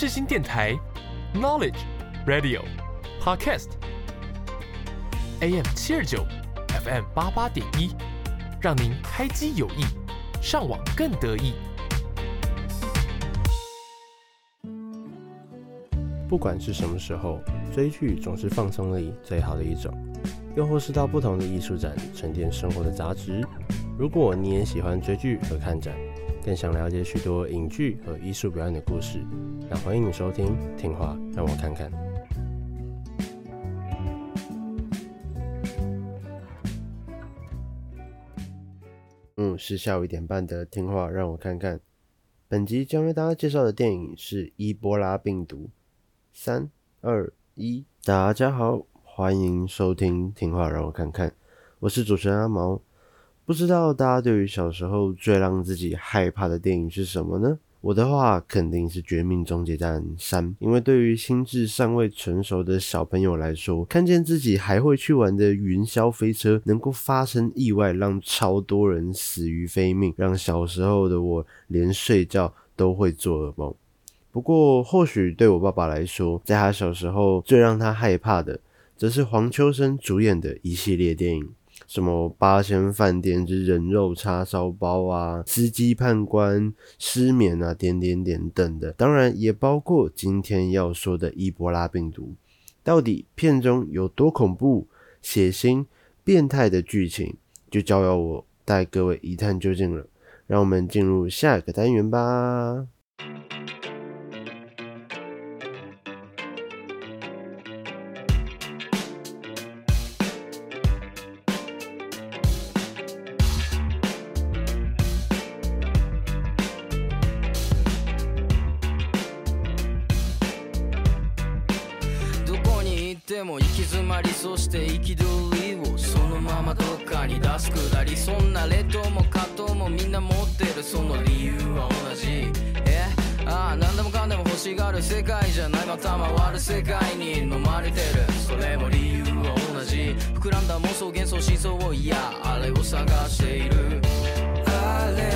世新电台，Knowledge Radio Podcast AM 七二九 FM 八八点一，让您开机有益，上网更得意。不管是什么时候，追剧总是放松力最好的一种。又或是到不同的艺术展，沉淀生活的杂质。如果你也喜欢追剧和看展，更想了解许多影剧和艺术表演的故事，那欢迎你收听《听话让我看看》。嗯，是下午一点半的《听话让我看看》。本集将为大家介绍的电影是《伊波拉病毒》。三、二、一，大家好。欢迎收听听话让我看看，我是主持人阿毛。不知道大家对于小时候最让自己害怕的电影是什么呢？我的话肯定是《绝命终结站三》，因为对于心智尚未成熟的小朋友来说，看见自己还会去玩的云霄飞车能够发生意外，让超多人死于非命，让小时候的我连睡觉都会做噩梦。不过，或许对我爸爸来说，在他小时候最让他害怕的。则是黄秋生主演的一系列电影，什么《八仙饭店之人肉叉烧包》啊，《司机判官失眠》啊，点点点等的，当然也包括今天要说的伊波拉病毒。到底片中有多恐怖、血腥、变态的剧情，就交由我带各位一探究竟了。让我们进入下一个单元吧。詰まりそして憤りをそのままどっかに出すくだりそんな劣等も加藤もみんな持ってるその理由は同じ。え？ああ何でもかんでも欲しがる世界じゃないまた回る世界に飲まれてる。それも理由は同じ。膨らんだ妄想幻想真相をいやあれを探している。あれ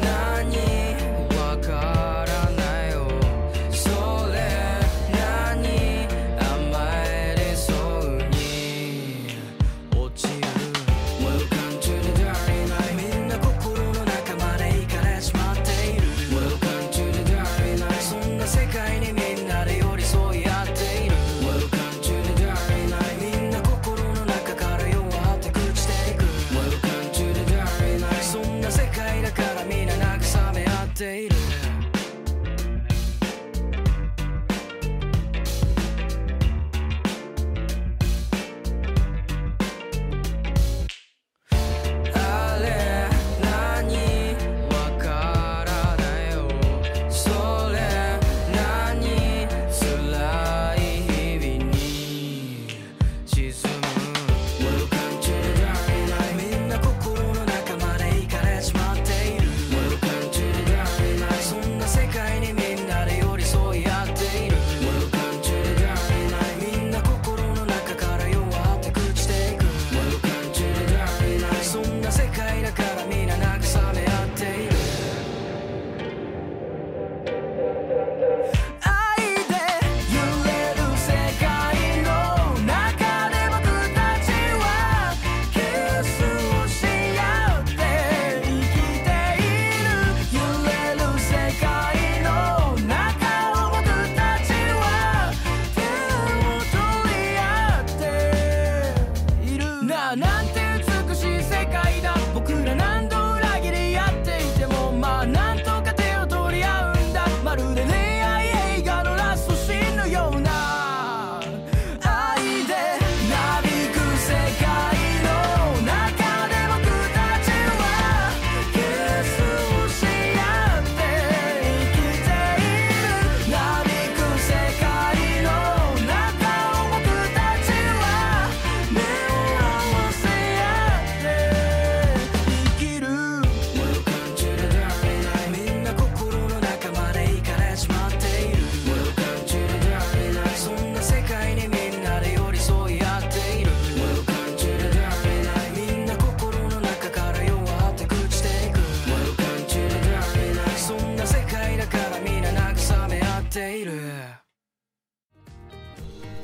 何？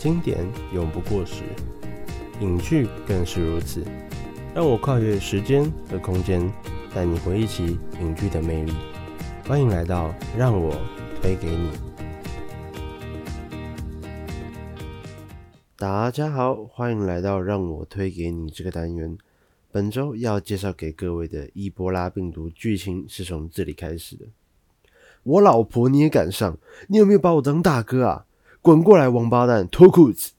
经典永不过时，影剧更是如此。让我跨越时间和空间，带你回忆起影剧的魅力。欢迎来到让我推给你。大家好，欢迎来到让我推给你这个单元。本周要介绍给各位的伊波拉病毒剧情是从这里开始的。我老婆你也敢上？你有没有把我当大哥啊？滚过来，王八蛋，脱裤子！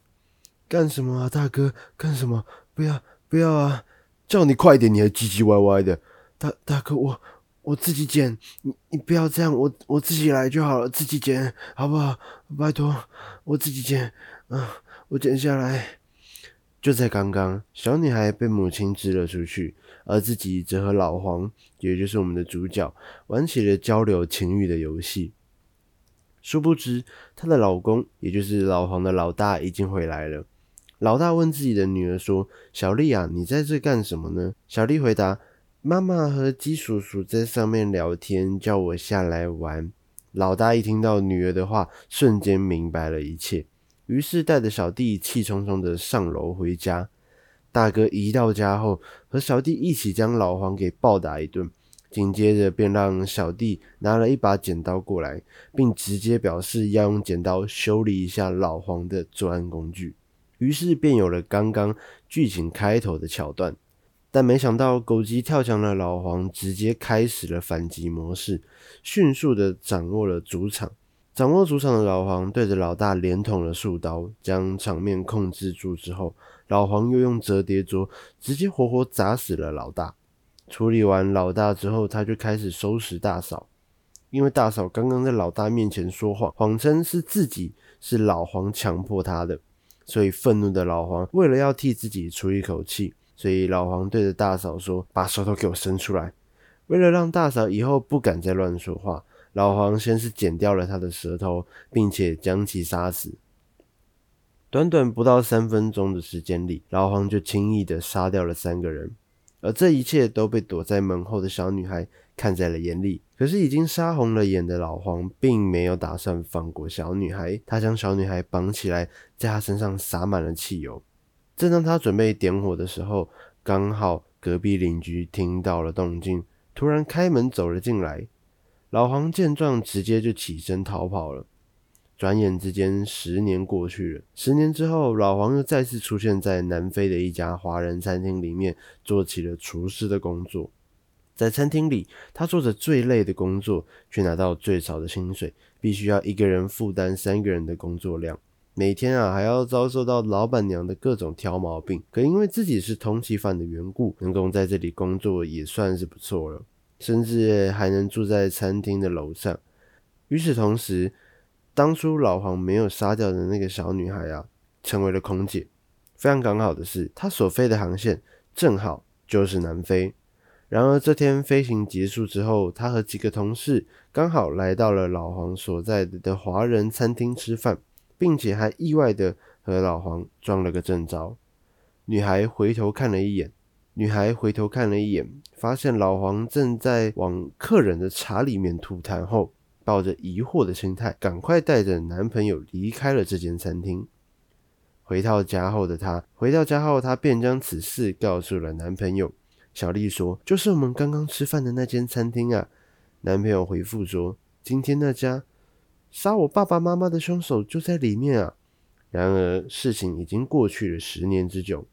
干什么啊，大哥？干什么？不要，不要啊！叫你快点，你还唧唧歪歪的。大大哥，我我自己剪，你你不要这样，我我自己来就好了，自己剪好不好？拜托，我自己剪，嗯、啊，我剪下来。就在刚刚，小女孩被母亲支了出去，而自己则和老黄，也就是我们的主角，玩起了交流情欲的游戏。殊不知，她的老公，也就是老黄的老大，已经回来了。老大问自己的女儿说：“小丽啊，你在这干什么呢？”小丽回答：“妈妈和鸡叔叔在上面聊天，叫我下来玩。”老大一听到女儿的话，瞬间明白了一切。于是带着小弟气冲冲的上楼回家。大哥一到家后，和小弟一起将老黄给暴打一顿，紧接着便让小弟拿了一把剪刀过来，并直接表示要用剪刀修理一下老黄的作案工具。于是便有了刚刚剧情开头的桥段。但没想到狗急跳墙的老黄直接开始了反击模式，迅速的掌握了主场。掌握主场的老黄对着老大连捅了数刀，将场面控制住之后，老黄又用折叠桌直接活活砸死了老大。处理完老大之后，他就开始收拾大嫂，因为大嫂刚刚在老大面前说谎，谎称是自己是老黄强迫他的，所以愤怒的老黄为了要替自己出一口气，所以老黄对着大嫂说：“把舌头给我伸出来。”为了让大嫂以后不敢再乱说话。老黄先是剪掉了他的舌头，并且将其杀死。短短不到三分钟的时间里，老黄就轻易的杀掉了三个人，而这一切都被躲在门后的小女孩看在了眼里。可是已经杀红了眼的老黄并没有打算放过小女孩，他将小女孩绑起来，在她身上洒满了汽油。正当他准备点火的时候，刚好隔壁邻居听到了动静，突然开门走了进来。老黄见状，直接就起身逃跑了。转眼之间，十年过去了。十年之后，老黄又再次出现在南非的一家华人餐厅里面，做起了厨师的工作。在餐厅里，他做着最累的工作，却拿到最少的薪水，必须要一个人负担三个人的工作量。每天啊，还要遭受到老板娘的各种挑毛病。可因为自己是通缉犯的缘故，能够在这里工作也算是不错了。甚至还能住在餐厅的楼上。与此同时，当初老黄没有杀掉的那个小女孩啊，成为了空姐。非常刚好的是，她所飞的航线正好就是南非。然而这天飞行结束之后，她和几个同事刚好来到了老黄所在的华人餐厅吃饭，并且还意外的和老黄撞了个正着。女孩回头看了一眼。女孩回头看了一眼，发现老黄正在往客人的茶里面吐痰后，抱着疑惑的心态，赶快带着男朋友离开了这间餐厅。回到家后的她，回到家后，她便将此事告诉了男朋友。小丽说：“就是我们刚刚吃饭的那间餐厅啊。”男朋友回复说：“今天那家杀我爸爸妈妈的凶手就在里面啊。”然而事情已经过去了十年之久。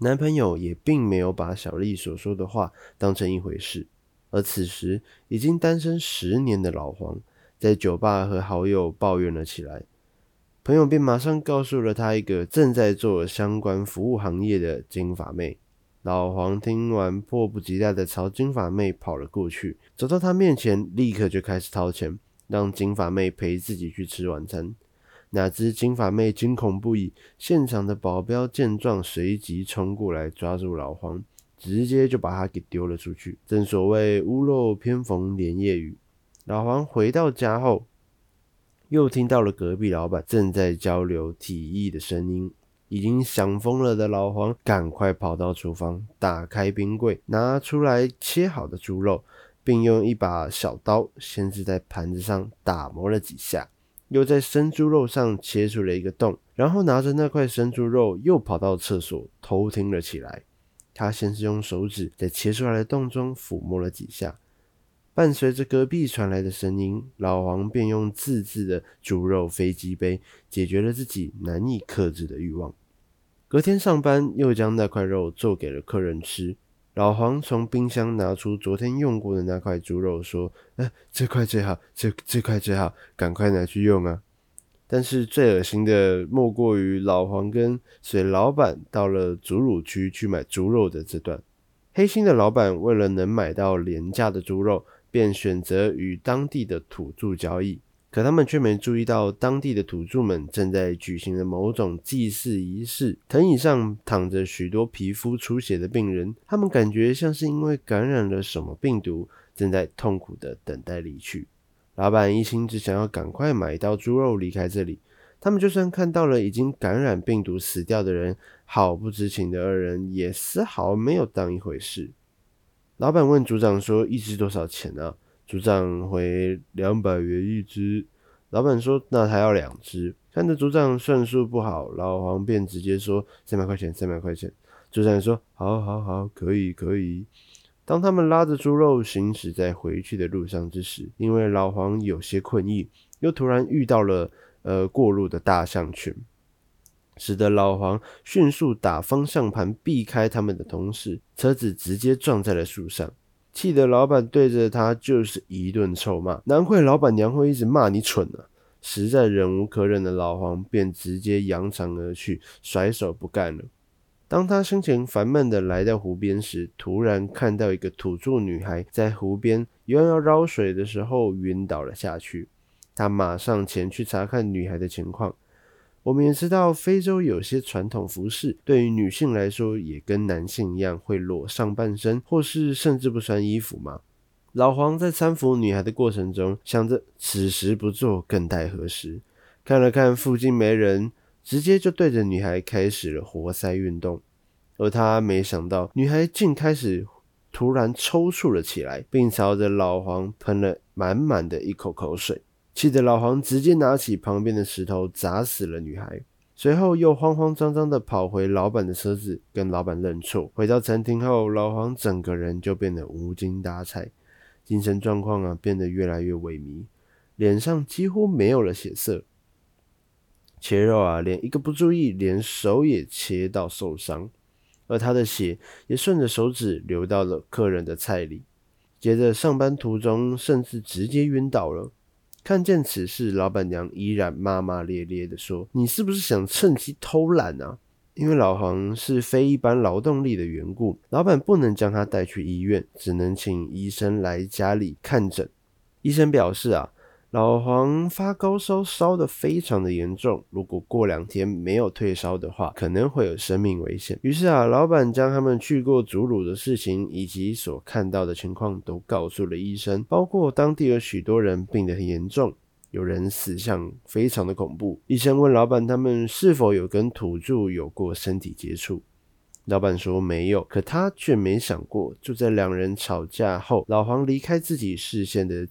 男朋友也并没有把小丽所说的话当成一回事，而此时已经单身十年的老黄在酒吧和好友抱怨了起来，朋友便马上告诉了他一个正在做相关服务行业的金发妹。老黄听完，迫不及待地朝金发妹跑了过去，走到她面前，立刻就开始掏钱，让金发妹陪自己去吃晚餐。哪知金发妹惊恐不已，现场的保镖见状，随即冲过来抓住老黄，直接就把他给丢了出去。正所谓屋漏偏逢连夜雨，老黄回到家后，又听到了隔壁老板正在交流体液的声音。已经想疯了的老黄赶快跑到厨房，打开冰柜，拿出来切好的猪肉，并用一把小刀先是在盘子上打磨了几下，又在生猪肉上切出了一个洞，然后拿着那块生猪肉又跑到厕所偷听了起来。他先是用手指在切出来的洞中抚摸了几下。伴随着隔壁传来的声音，老黄便用自制的猪肉飞机杯解决了自己难以克制的欲望。隔天上班，又将那块肉做给了客人吃。老黄从冰箱拿出昨天用过的那块猪肉，说：“哎、呃，这块最好，这这块最好，赶快拿去用啊！”但是最恶心的，莫过于老黄跟随老板到了祖乳区去买猪肉的这段。黑心的老板为了能买到廉价的猪肉，便选择与当地的土著交易，可他们却没注意到当地的土著们正在举行的某种祭祀仪式。藤椅上躺着许多皮肤出血的病人，他们感觉像是因为感染了什么病毒，正在痛苦地等待离去。老板一心只想要赶快买到猪肉离开这里。他们就算看到了已经感染病毒死掉的人，毫不知情的二人也丝毫没有当一回事。老板问组长说：“一只多少钱啊？”组长回：“两百元一只。”老板说：“那他要两只。”看着组长算术不好，老黄便直接说：“三百块钱，三百块钱。”组长说：“好，好，好，可以，可以。”当他们拉着猪肉行驶在回去的路上之时，因为老黄有些困意，又突然遇到了呃过路的大象群。使得老黄迅速打方向盘避开他们的同时，车子直接撞在了树上，气得老板对着他就是一顿臭骂。难怪老板娘会一直骂你蠢呢、啊！实在忍无可忍的老黄便直接扬长而去，甩手不干了。当他心情烦闷的来到湖边时，突然看到一个土著女孩在湖边游要绕水的时候晕倒了下去，他马上前去查看女孩的情况。我们也知道，非洲有些传统服饰对于女性来说，也跟男性一样会裸上半身，或是甚至不穿衣服嘛。老黄在搀扶女孩的过程中，想着此时不做更待何时？看了看附近没人，直接就对着女孩开始了活塞运动。而他没想到，女孩竟开始突然抽搐了起来，并朝着老黄喷了满满的一口口水。气得老黄直接拿起旁边的石头砸死了女孩，随后又慌慌张张地跑回老板的车子，跟老板认错。回到餐厅后，老黄整个人就变得无精打采，精神状况啊变得越来越萎靡，脸上几乎没有了血色。切肉啊，连一个不注意，连手也切到受伤，而他的血也顺着手指流到了客人的菜里。接着上班途中，甚至直接晕倒了。看见此事，老板娘依然骂骂咧咧地说：“你是不是想趁机偷懒啊？”因为老黄是非一般劳动力的缘故，老板不能将他带去医院，只能请医生来家里看诊。医生表示啊。老黄发高烧，烧得非常的严重。如果过两天没有退烧的话，可能会有生命危险。于是啊，老板将他们去过祖鲁的事情以及所看到的情况都告诉了医生，包括当地有许多人病得很严重，有人死相非常的恐怖。医生问老板他们是否有跟土著有过身体接触，老板说没有，可他却没想过，就在两人吵架后，老黄离开自己视线的。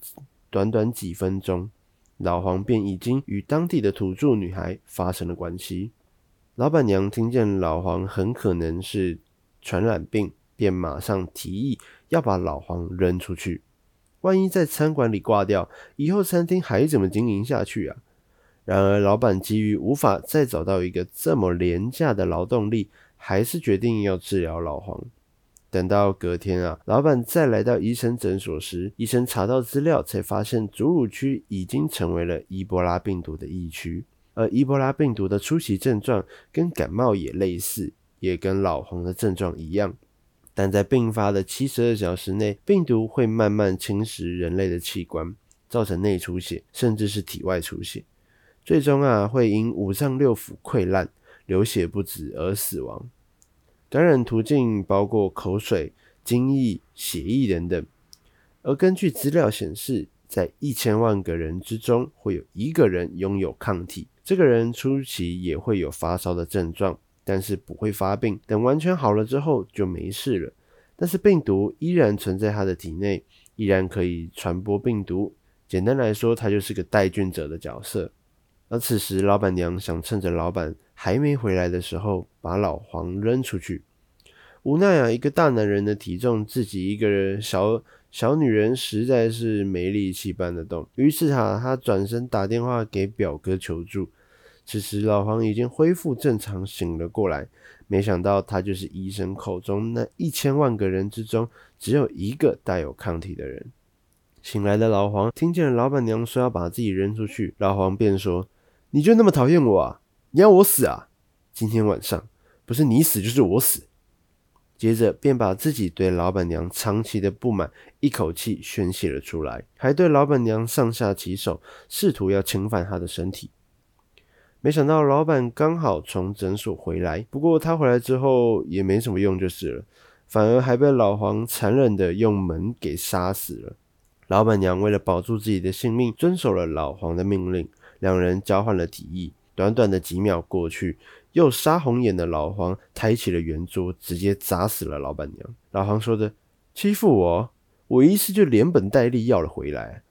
短短几分钟，老黄便已经与当地的土著女孩发生了关系。老板娘听见老黄很可能是传染病，便马上提议要把老黄扔出去。万一在餐馆里挂掉，以后餐厅还怎么经营下去啊？然而，老板基于无法再找到一个这么廉价的劳动力，还是决定要治疗老黄。等到隔天啊，老板再来到医生诊所时，医生查到资料，才发现祖鲁区已经成为了伊波拉病毒的疫区。而伊波拉病毒的初期症状跟感冒也类似，也跟老黄的症状一样。但在病发的七十二小时内，病毒会慢慢侵蚀人类的器官，造成内出血，甚至是体外出血，最终啊会因五脏六腑溃烂、流血不止而死亡。感染途径包括口水、精液、血液等等，而根据资料显示，在一千万个人之中，会有一个人拥有抗体。这个人初期也会有发烧的症状，但是不会发病。等完全好了之后就没事了。但是病毒依然存在他的体内，依然可以传播病毒。简单来说，他就是个带菌者的角色。而此时，老板娘想趁着老板还没回来的时候，把老黄扔出去。无奈啊，一个大男人的体重，自己一个人小小女人实在是没力气搬得动。于是啊，他转身打电话给表哥求助。此时，老黄已经恢复正常，醒了过来。没想到，他就是医生口中那一千万个人之中，只有一个带有抗体的人。醒来的老黄听见老板娘说要把自己扔出去，老黄便说：“你就那么讨厌我啊？你要我死啊？今天晚上不是你死就是我死。”接着便把自己对老板娘长期的不满一口气宣泄了出来，还对老板娘上下其手，试图要侵犯她的身体。没想到老板刚好从诊所回来，不过他回来之后也没什么用就是了，反而还被老黄残忍的用门给杀死了。老板娘为了保住自己的性命，遵守了老黄的命令，两人交换了提议。短短的几秒过去。又杀红眼的老黄抬起了圆桌，直接砸死了老板娘。老黄说的：“欺负我，我一次就连本带利要了回来。”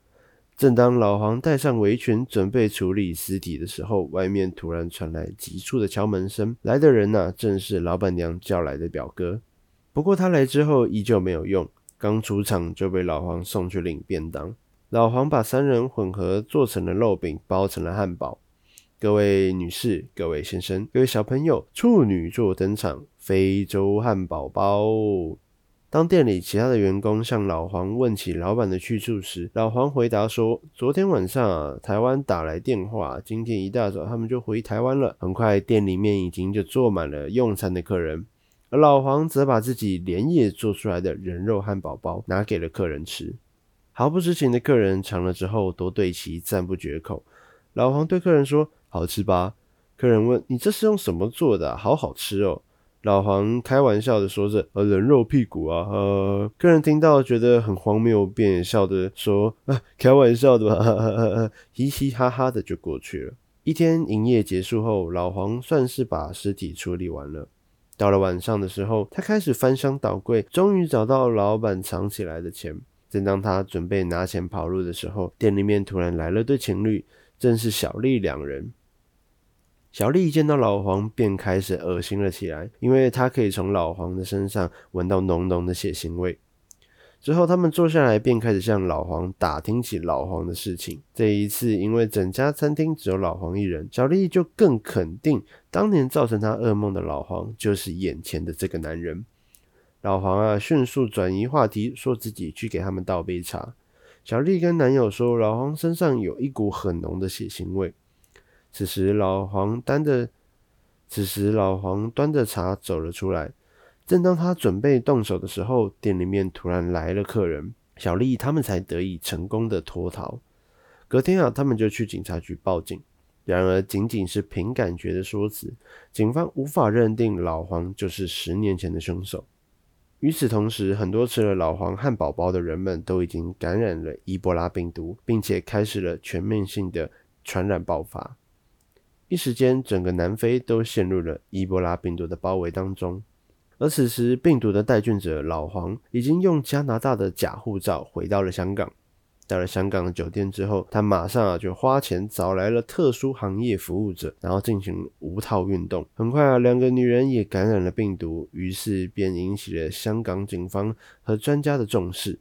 正当老黄戴上围裙准备处理尸体的时候，外面突然传来急促的敲门声。来的人呐、正是老板娘叫来的表哥。不过他来之后依旧没有用，刚出场就被老黄送去领便当。老黄把三人混合做成了肉饼，包成了汉堡。各位女士、各位先生、各位小朋友，处女座登场，非洲汉堡包。当店里其他的员工向老黄问起老板的去处时，老黄回答说：“昨天晚上啊，台湾打来电话，今天一大早他们就回台湾了。很快店里面已经就坐满了用餐的客人，而老黄则把自己连夜做出来的人肉汉堡包拿给了客人吃。毫不知情的客人尝了之后，都对其赞不绝口。老黄对客人说。”好吃吧？客人问：“你这是用什么做的？好好吃哦。”老黄开玩笑的说着：“呃，人肉屁股啊。”呃，客人听到觉得很荒谬，便笑着说：“啊，开玩笑的吧，哈哈哈哈，嘻嘻哈哈的就过去了。”一天营业结束后，老黄算是把尸体处理完了。到了晚上的时候，他开始翻箱倒柜，终于找到老板藏起来的钱。正当他准备拿钱跑路的时候，店里面突然来了对情侣，正是小丽两人。小丽一见到老黄，便开始恶心了起来，因为她可以从老黄的身上闻到浓浓的血腥味。之后，他们坐下来，便开始向老黄打听起老黄的事情。这一次，因为整家餐厅只有老黄一人，小丽就更肯定，当年造成她噩梦的老黄就是眼前的这个男人。老黄啊，迅速转移话题，说自己去给他们倒杯茶。小丽跟男友说，老黄身上有一股很浓的血腥味。此时老黄端着，此时老黄端着茶走了出来。正当他准备动手的时候，店里面突然来了客人，小丽他们才得以成功的脱逃。隔天啊，他们就去警察局报警。然而，仅仅是凭感觉的说辞，警方无法认定老黄就是十年前的凶手。与此同时，很多吃了老黄汉堡包的人们都已经感染了伊波拉病毒，并且开始了全面性的传染爆发。一时间，整个南非都陷入了伊波拉病毒的包围当中。而此时，病毒的带菌者老黄已经用加拿大的假护照回到了香港。到了香港的酒店之后，他马上啊就花钱找来了特殊行业服务者，然后进行无套运动。很快啊，两个女人也感染了病毒，于是便引起了香港警方和专家的重视，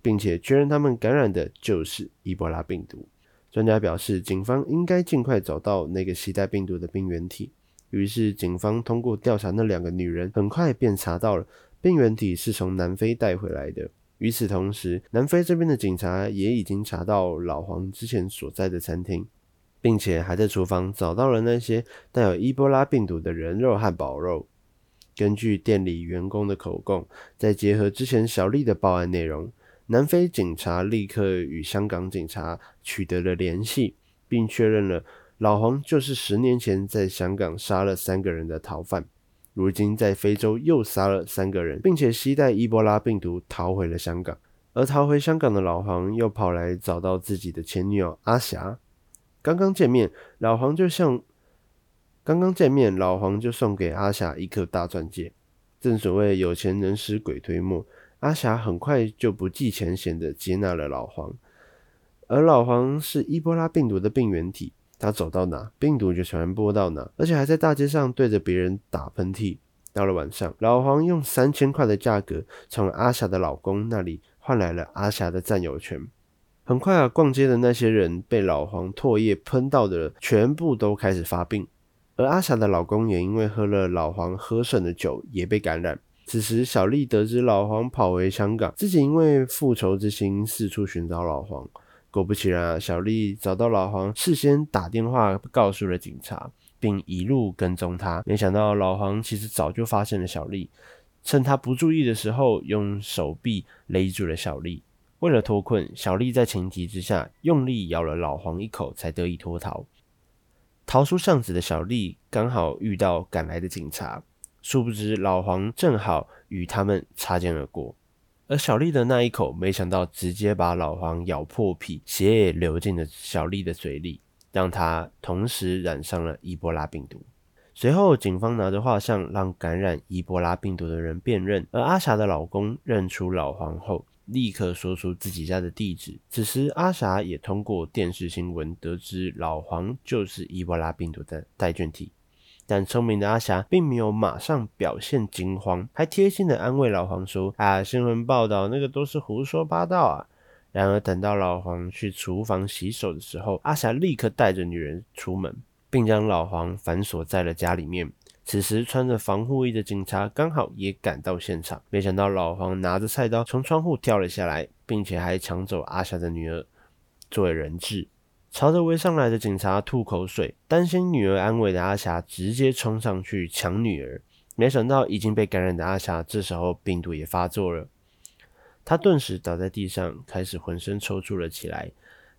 并且确认他们感染的就是伊波拉病毒。专家表示，警方应该尽快找到那个携带病毒的病原体。于是，警方通过调查那两个女人，很快便查到了病原体是从南非带回来的。与此同时，南非这边的警察也已经查到老黄之前所在的餐厅，并且还在厨房找到了那些带有伊波拉病毒的人肉汉堡肉。根据店里员工的口供，再结合之前小丽的报案内容。南非警察立刻与香港警察取得了联系，并确认了老黄就是十年前在香港杀了三个人的逃犯，如今在非洲又杀了三个人，并且携带伊波拉病毒逃回了香港。而逃回香港的老黄又跑来找到自己的前女友阿霞，刚刚见面，老黄就像刚刚见面，老黄就送给阿霞一颗大钻戒。正所谓有钱能使鬼推磨。阿霞很快就不计前嫌的接纳了老黄。而老黄是伊波拉病毒的病原体，他走到哪，病毒就传播到哪，而且还在大街上对着别人打喷嚏。到了晚上，老黄用三千块的价格从阿霞的老公那里换来了阿霞的占有权。很快啊，逛街的那些人被老黄唾液喷到的，全部都开始发病。而阿霞的老公也因为喝了老黄喝剩的酒，也被感染。此时，小丽得知老黄跑回香港，自己因为复仇之心四处寻找老黄。果不其然啊，小丽找到老黄，事先打电话告诉了警察，并一路跟踪他。没想到老黄其实早就发现了小丽，趁他不注意的时候，用手臂勒住了小丽。为了脱困，小丽在情急之下用力咬了老黄一口，才得以脱逃。逃出巷子的小丽刚好遇到赶来的警察，殊不知老黄正好与他们擦肩而过。而小丽的那一口，没想到直接把老黄咬破皮，血也流进了小丽的嘴里，让她同时染上了伊波拉病毒。随后，警方拿着画像让感染伊波拉病毒的人辨认，而阿霞的老公认出老黄后，立刻说出自己家的地址。此时，阿霞也通过电视新闻得知老黄就是伊波拉病毒的带菌体。但聪明的阿霞并没有马上表现惊慌，还贴心的安慰老黄说：“啊，新闻报道那个都是胡说八道啊。”然而等到老黄去厨房洗手的时候，阿霞立刻带着女人出门，并将老黄反锁在了家里面。此时穿着防护衣的警察刚好也赶到现场，没想到老黄拿着菜刀从窗户跳了下来，并且还抢走阿霞的女儿作为人质。朝着围上来的警察吐口水，担心女儿安危的阿霞直接冲上去抢女儿，没想到已经被感染的阿霞这时候病毒也发作了，她顿时倒在地上，开始浑身抽搐了起来。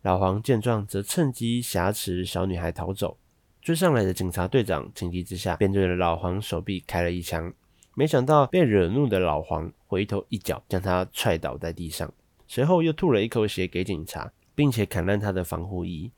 老黄见状，则趁机挟持小女孩逃走。追上来的警察队长情急之下，便对着老黄手臂开了一枪，没想到被惹怒的老黄回头一脚将他踹倒在地上，随后又吐了一口血给警察。并且砍烂他的防护衣，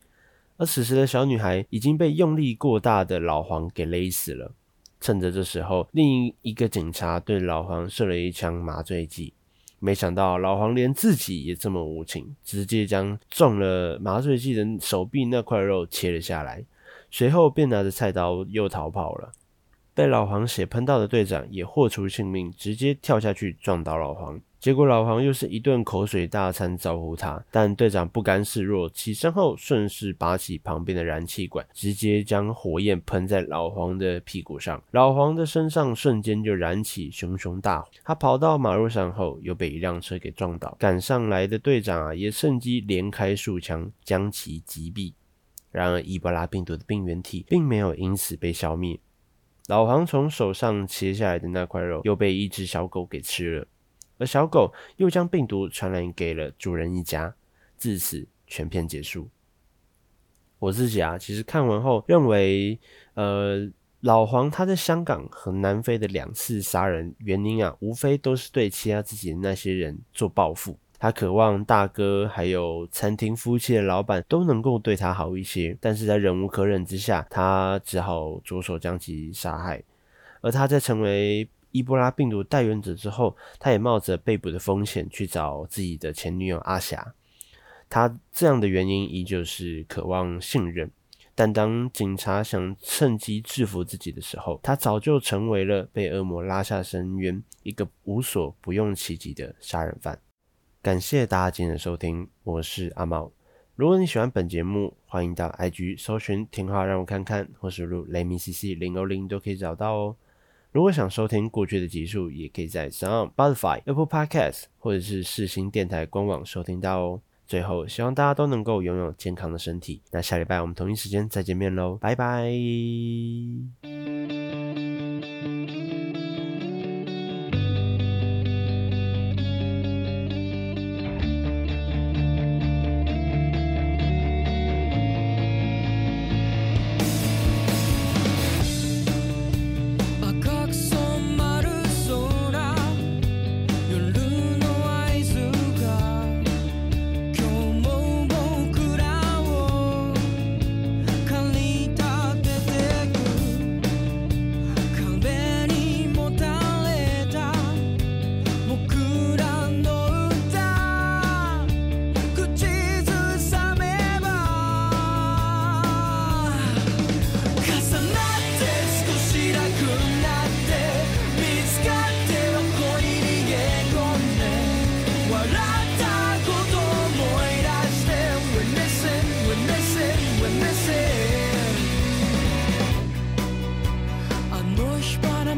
而此时的小女孩已经被用力过大的老黄给勒死了。趁着这时候，另一个警察对老黄射了一枪麻醉剂，没想到老黄连自己也这么无情，直接将中了麻醉剂的手臂那块肉切了下来，随后便拿着菜刀又逃跑了。被老黄血喷到的队长也豁出性命，直接跳下去撞倒老黄。结果老黄又是一顿口水大餐招呼他，但队长不甘示弱，起身后顺势拔起旁边的燃气管，直接将火焰喷在老黄的屁股上。老黄的身上瞬间就燃起熊熊大火。他跑到马路上后，又被一辆车给撞倒。赶上来的队长啊，也趁机连开数枪，将其击毙。然而，伊波拉病毒的病原体并没有因此被消灭。老黄从手上切下来的那块肉，又被一只小狗给吃了。而小狗又将病毒传染给了主人一家，至此全片结束。我自己啊，其实看完后认为，呃，老黄他在香港和南非的两次杀人原因啊，无非都是对其他自己的那些人做报复。他渴望大哥还有餐厅夫妻的老板都能够对他好一些，但是在忍无可忍之下，他只好着手将其杀害。而他在成为伊波拉病毒带原者之后，他也冒着被捕的风险去找自己的前女友阿霞。他这样的原因依旧是渴望信任，但当警察想趁机制服自己的时候，他早就成为了被恶魔拉下深渊、一个无所不用其极的杀人犯。感谢大家今天的收听，我是阿毛。如果你喜欢本节目，欢迎到 IG 搜寻“听话让我看看”或是入雷米 C C 零零零”都可以找到哦。如果想收听过去的集数，也可以在 SoundOn、Spotify、Apple Podcast 或者是世新电台官网收听到哦。最后，希望大家都能够拥有健康的身体。那下礼拜我们同一时间再见面喽，拜拜。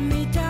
meet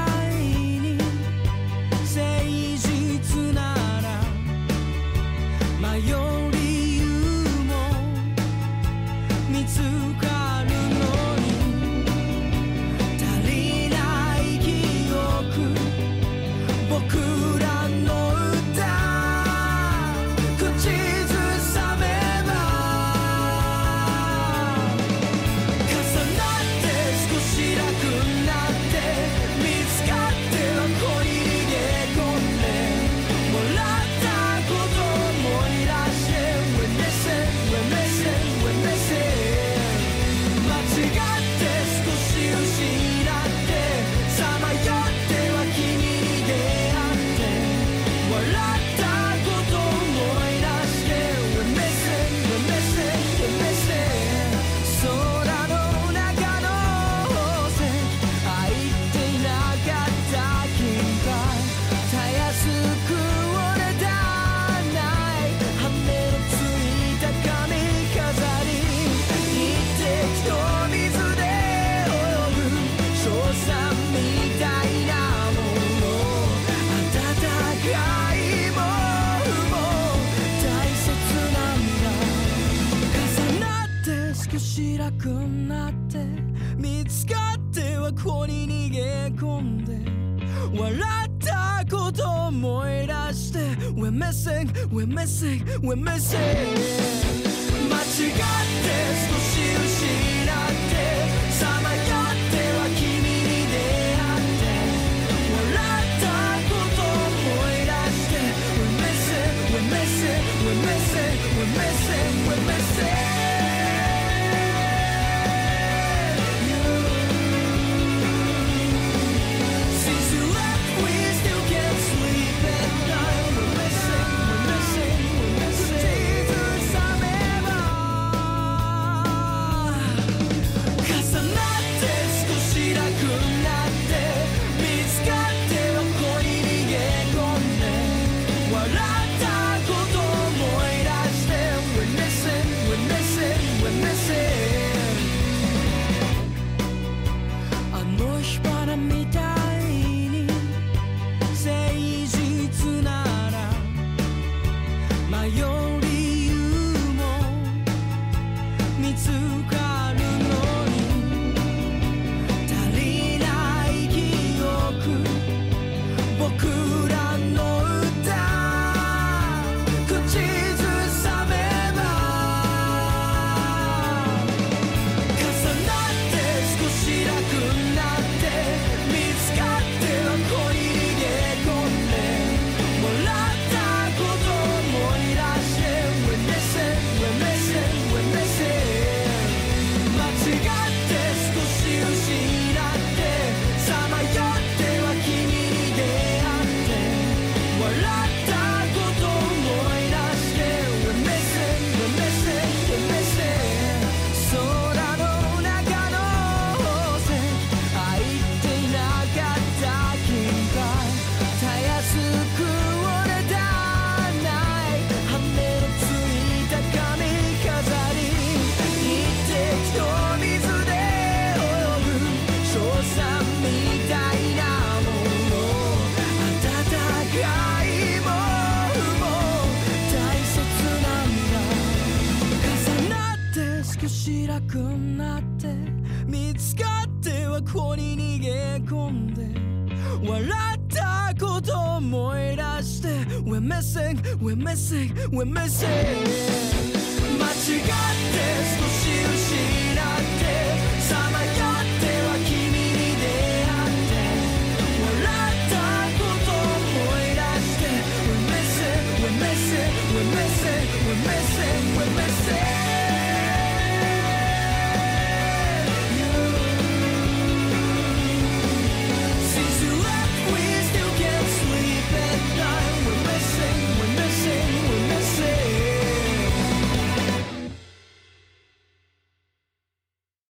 We're missing, we're missing. 間違ってこに逃げ込んで笑ったことを思い出して We're missing, we're missing, we're missing 間違って少し失